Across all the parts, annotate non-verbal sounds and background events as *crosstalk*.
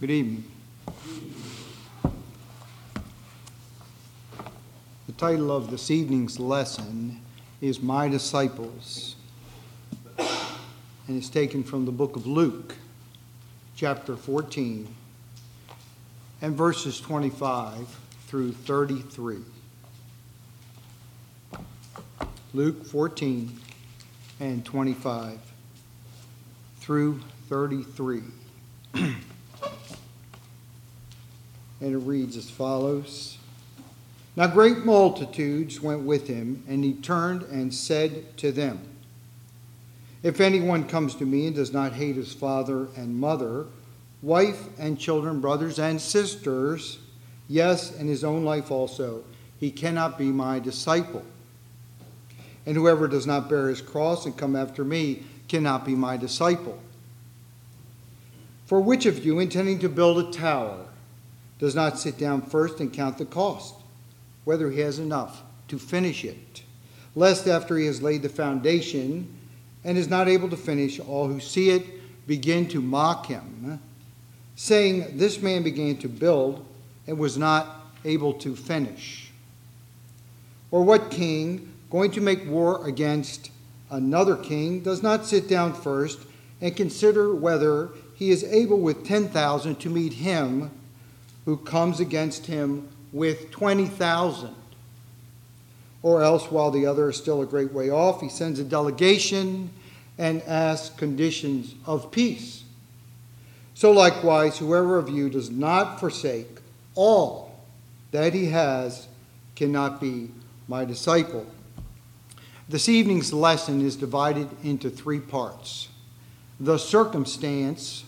Good evening. The title of this evening's lesson is My Disciples, and it's taken from the book of Luke, chapter 14, and verses 25 through 33. Luke 14 and 25 through 33. *clears throat* and it reads as follows Now great multitudes went with him, and he turned and said to them, If anyone comes to me and does not hate his father and mother, wife and children, brothers and sisters, yes, and his own life also, he cannot be my disciple. And whoever does not bear his cross and come after me cannot be my disciple. For which of you, intending to build a tower, does not sit down first and count the cost, whether he has enough to finish it, lest after he has laid the foundation and is not able to finish, all who see it begin to mock him, saying, This man began to build and was not able to finish? Or what king, going to make war against another king, does not sit down first and consider whether he is able with 10,000 to meet him who comes against him with 20,000. Or else, while the other is still a great way off, he sends a delegation and asks conditions of peace. So, likewise, whoever of you does not forsake all that he has cannot be my disciple. This evening's lesson is divided into three parts the circumstance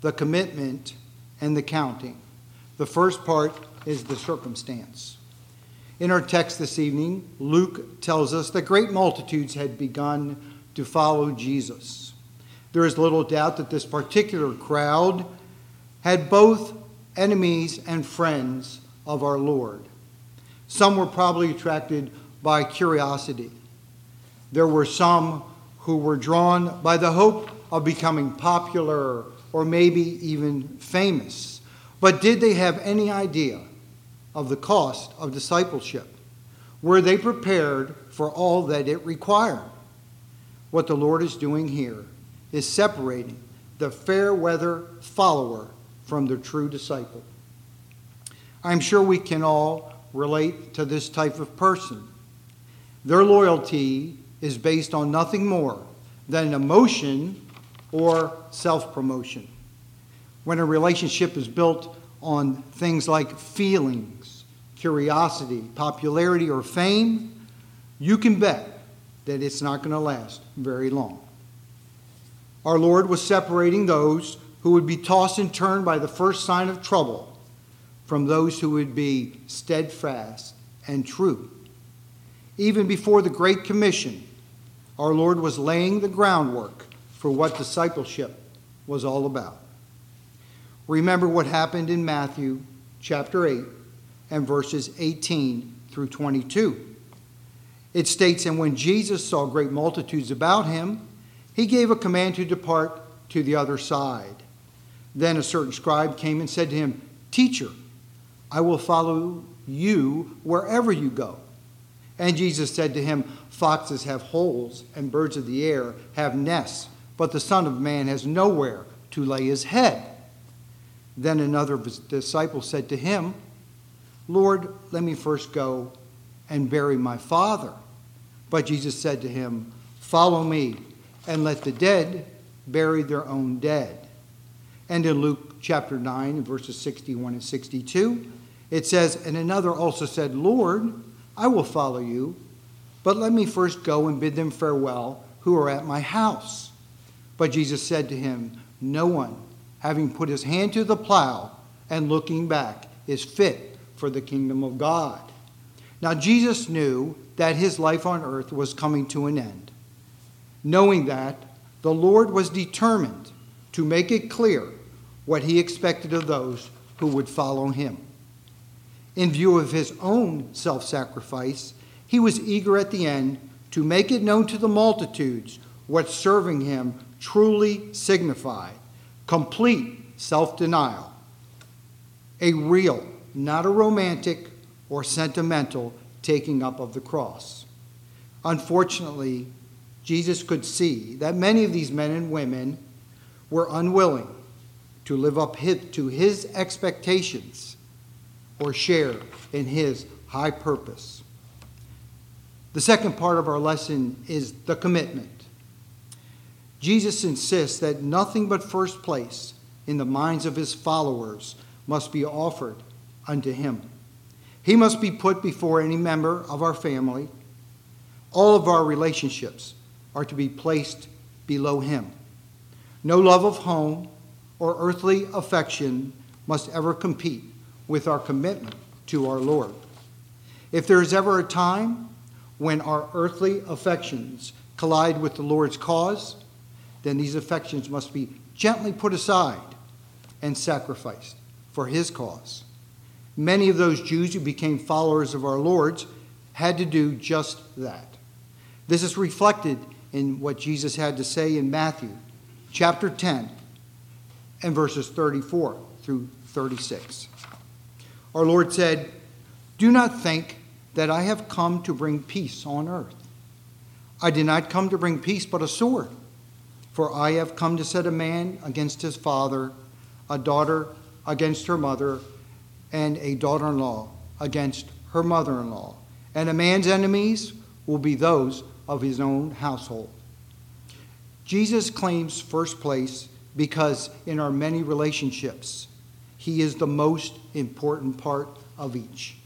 the commitment, and the counting. The first part is the circumstance. In our text this evening, Luke tells us that great multitudes had begun to follow Jesus. There is little doubt that this particular crowd had both enemies and friends of our Lord. Some were probably attracted by curiosity. There were some who were drawn by the hope of becoming popular or maybe even famous. But did they have any idea of the cost of discipleship? Were they prepared for all that it required? What the Lord is doing here is separating the fair weather follower from the true disciple. I'm sure we can all relate to this type of person. Their loyalty is based on nothing more than emotion or self promotion. When a relationship is built on things like feelings, curiosity, popularity, or fame, you can bet that it's not going to last very long. Our Lord was separating those who would be tossed and turned by the first sign of trouble from those who would be steadfast and true. Even before the Great Commission, our Lord was laying the groundwork for what discipleship was all about. Remember what happened in Matthew chapter 8 and verses 18 through 22. It states, And when Jesus saw great multitudes about him, he gave a command to depart to the other side. Then a certain scribe came and said to him, Teacher, I will follow you wherever you go. And Jesus said to him, Foxes have holes, and birds of the air have nests but the Son of Man has nowhere to lay his head. Then another disciples said to him, Lord, let me first go and bury my father. But Jesus said to him, Follow me, and let the dead bury their own dead. And in Luke chapter 9, verses 61 and 62, it says, And another also said, Lord, I will follow you, but let me first go and bid them farewell who are at my house. But Jesus said to him, No one, having put his hand to the plow and looking back, is fit for the kingdom of God. Now, Jesus knew that his life on earth was coming to an end. Knowing that, the Lord was determined to make it clear what he expected of those who would follow him. In view of his own self sacrifice, he was eager at the end to make it known to the multitudes what serving him truly signified complete self denial a real, not a romantic or sentimental taking up of the cross. Unfortunately, Jesus could see that many of these men and women were unwilling to live up to his expectations or share in his high purpose. The second part of our lesson is the commitment. Jesus insists that nothing but first place in the minds of his followers must be offered unto him. He must be put before any member of our family. All of our relationships are to be placed below him. No love of home or earthly affection must ever compete with our commitment to our Lord. If there is ever a time when our earthly affections collide with the Lord's cause, then these affections must be gently put aside and sacrificed for his cause. Many of those Jews who became followers of our Lord's had to do just that. This is reflected in what Jesus had to say in Matthew chapter 10 and verses 34 through 36. Our Lord said, Do not think that I have come to bring peace on earth. I did not come to bring peace, but a sword. For I have come to set a man against his father, a daughter against her mother, and a daughter in law against her mother in law. And a man's enemies will be those of his own household. Jesus claims first place because in our many relationships, he is the most important part of each.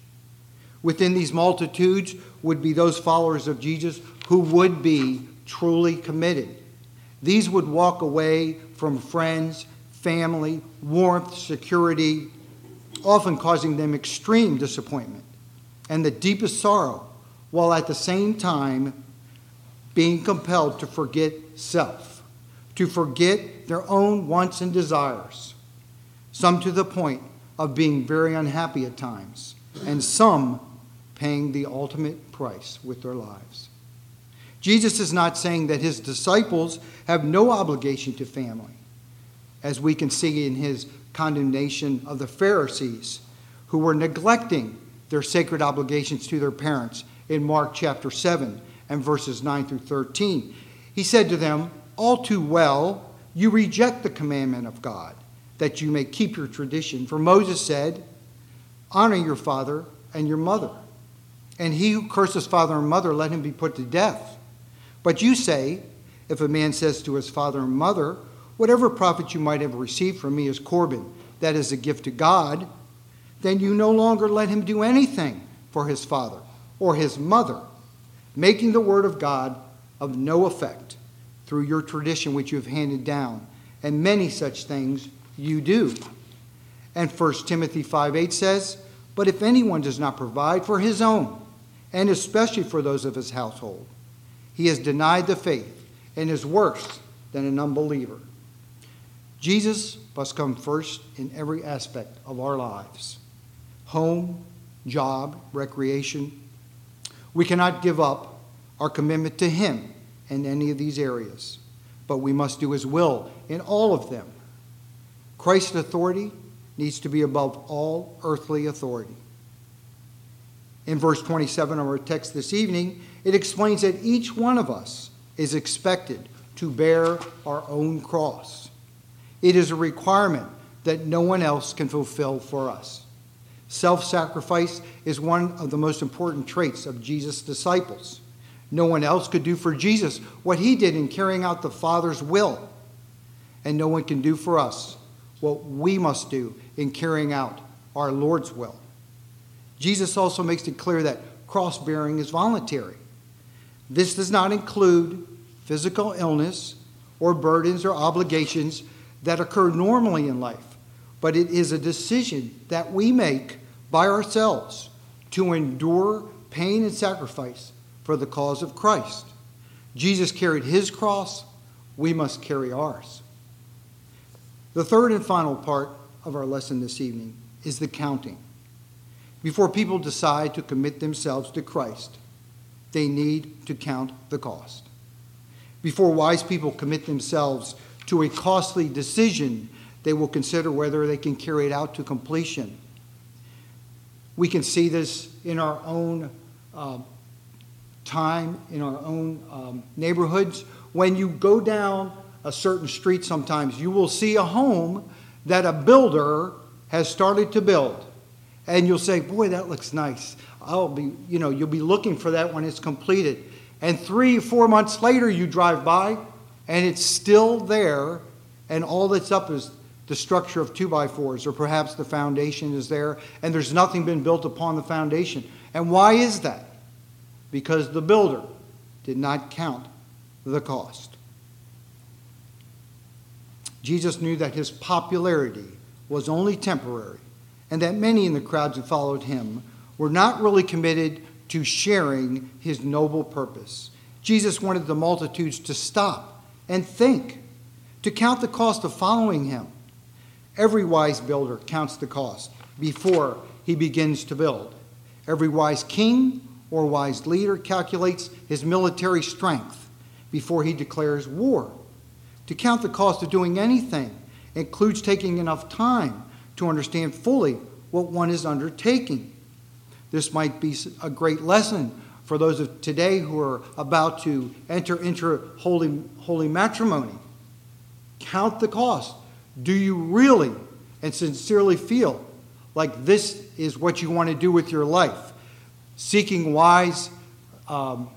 Within these multitudes would be those followers of Jesus who would be truly committed. These would walk away from friends, family, warmth, security, often causing them extreme disappointment and the deepest sorrow, while at the same time being compelled to forget self, to forget their own wants and desires, some to the point of being very unhappy at times, and some paying the ultimate price with their lives. Jesus is not saying that his disciples have no obligation to family, as we can see in his condemnation of the Pharisees who were neglecting their sacred obligations to their parents in Mark chapter 7 and verses 9 through 13. He said to them, All too well, you reject the commandment of God, that you may keep your tradition. For Moses said, Honor your father and your mother. And he who curses father and mother, let him be put to death. But you say, If a man says to his father and mother, Whatever profit you might have received from me is Corban, that is a gift to God, then you no longer let him do anything for his father or his mother, making the word of God of no effect through your tradition which you have handed down. And many such things you do. And 1 Timothy 5 8 says, But if anyone does not provide for his own, and especially for those of his household, he has denied the faith and is worse than an unbeliever. Jesus must come first in every aspect of our lives home, job, recreation. We cannot give up our commitment to Him in any of these areas, but we must do His will in all of them. Christ's authority needs to be above all earthly authority. In verse 27 of our text this evening, it explains that each one of us is expected to bear our own cross. It is a requirement that no one else can fulfill for us. Self sacrifice is one of the most important traits of Jesus' disciples. No one else could do for Jesus what he did in carrying out the Father's will. And no one can do for us what we must do in carrying out our Lord's will. Jesus also makes it clear that cross bearing is voluntary. This does not include physical illness or burdens or obligations that occur normally in life, but it is a decision that we make by ourselves to endure pain and sacrifice for the cause of Christ. Jesus carried his cross, we must carry ours. The third and final part of our lesson this evening is the counting. Before people decide to commit themselves to Christ, they need to count the cost. Before wise people commit themselves to a costly decision, they will consider whether they can carry it out to completion We can see this in our own uh, time, in our own um, neighborhoods. When you go down a certain street, sometimes you will see a home that a builder has started to build. And you'll say, Boy, that looks nice. I'll be, you know, you'll be looking for that when it's completed. And three, four months later, you drive by and it's still there, and all that's up is the structure of two by fours, or perhaps the foundation is there, and there's nothing been built upon the foundation. And why is that? Because the builder did not count the cost. Jesus knew that his popularity was only temporary, and that many in the crowds who followed him were not really committed to sharing his noble purpose. Jesus wanted the multitudes to stop and think, to count the cost of following him. Every wise builder counts the cost before he begins to build. Every wise king or wise leader calculates his military strength before he declares war. To count the cost of doing anything includes taking enough time to understand fully what one is undertaking. This might be a great lesson for those of today who are about to enter into holy, holy matrimony. Count the cost. Do you really and sincerely feel like this is what you want to do with your life? Seeking wise, um,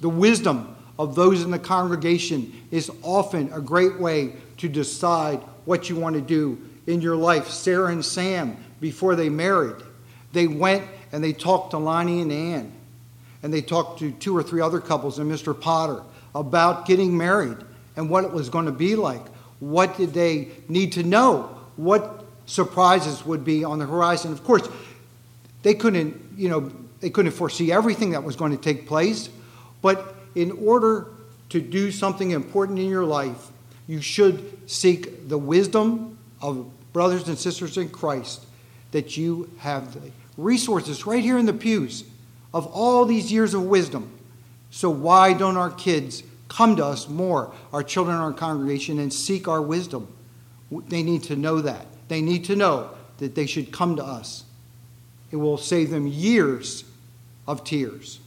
the wisdom of those in the congregation is often a great way to decide what you want to do in your life. Sarah and Sam, before they married, they went and they talked to Lonnie and Ann, and they talked to two or three other couples and Mr. Potter about getting married and what it was going to be like. What did they need to know? What surprises would be on the horizon? Of course, they couldn't, you know, they couldn't foresee everything that was going to take place, but in order to do something important in your life, you should seek the wisdom of brothers and sisters in Christ that you have the resources right here in the pews of all these years of wisdom. So, why don't our kids come to us more, our children our congregation, and seek our wisdom? They need to know that. They need to know that they should come to us. It will save them years of tears.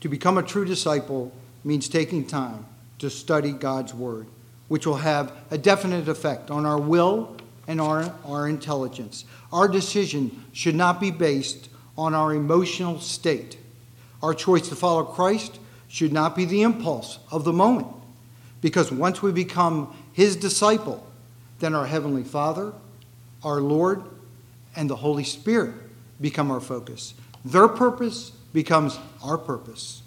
To become a true disciple means taking time to study God's Word, which will have a definite effect on our will and our, our intelligence. Our decision should not be based on our emotional state. Our choice to follow Christ should not be the impulse of the moment, because once we become His disciple, then our Heavenly Father, our Lord, and the Holy Spirit become our focus. Their purpose becomes our purpose.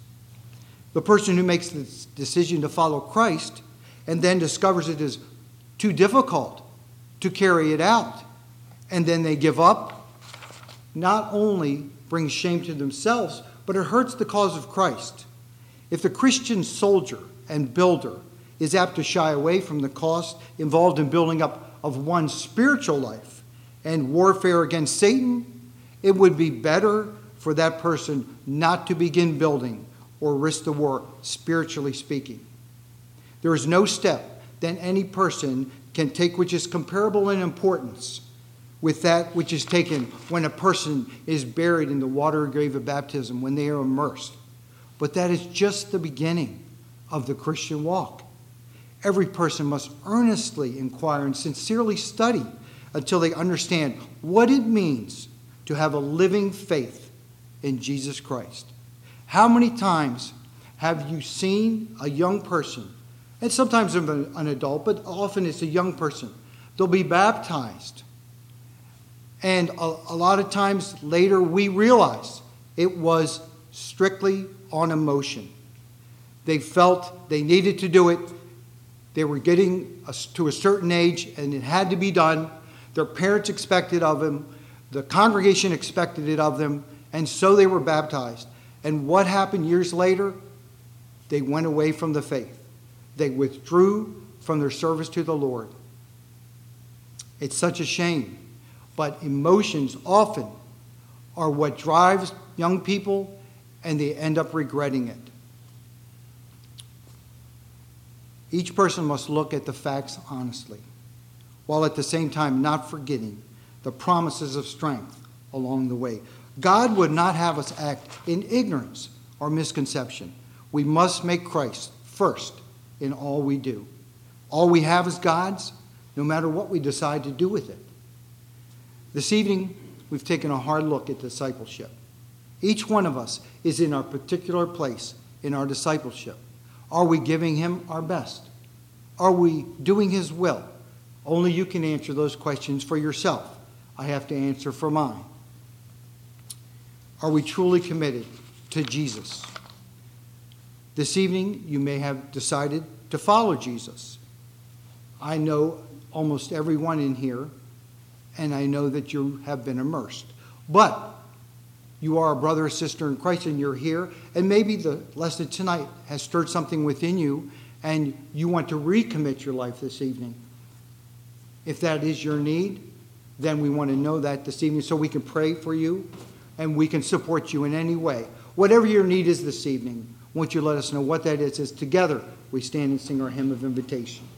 The person who makes the decision to follow Christ and then discovers it is too difficult to carry it out. And then they give up, not only brings shame to themselves, but it hurts the cause of Christ. If the Christian soldier and builder is apt to shy away from the cost involved in building up of one's spiritual life and warfare against Satan, it would be better for that person not to begin building or risk the war, spiritually speaking. There is no step that any person can take which is comparable in importance with that which is taken when a person is buried in the water grave of baptism, when they are immersed. But that is just the beginning of the Christian walk. Every person must earnestly inquire and sincerely study until they understand what it means to have a living faith in Jesus Christ. How many times have you seen a young person and sometimes an adult, but often it's a young person. They'll be baptized. And a, a lot of times later, we realize it was strictly on emotion. They felt they needed to do it. They were getting to a certain age and it had to be done. Their parents expected of them, the congregation expected it of them, and so they were baptized. And what happened years later? They went away from the faith. They withdrew from their service to the Lord. It's such a shame, but emotions often are what drives young people, and they end up regretting it. Each person must look at the facts honestly, while at the same time not forgetting the promises of strength along the way. God would not have us act in ignorance or misconception. We must make Christ first in all we do. All we have is God's, no matter what we decide to do with it. This evening, we've taken a hard look at discipleship. Each one of us is in our particular place in our discipleship. Are we giving Him our best? Are we doing His will? Only you can answer those questions for yourself. I have to answer for mine. Are we truly committed to Jesus? This evening, you may have decided to follow Jesus. I know almost everyone in here, and I know that you have been immersed. But you are a brother or sister in Christ, and you're here, and maybe the lesson tonight has stirred something within you, and you want to recommit your life this evening. If that is your need, then we want to know that this evening so we can pray for you and we can support you in any way. Whatever your need is this evening, won't you let us know what that is as together we stand and sing our hymn of invitation.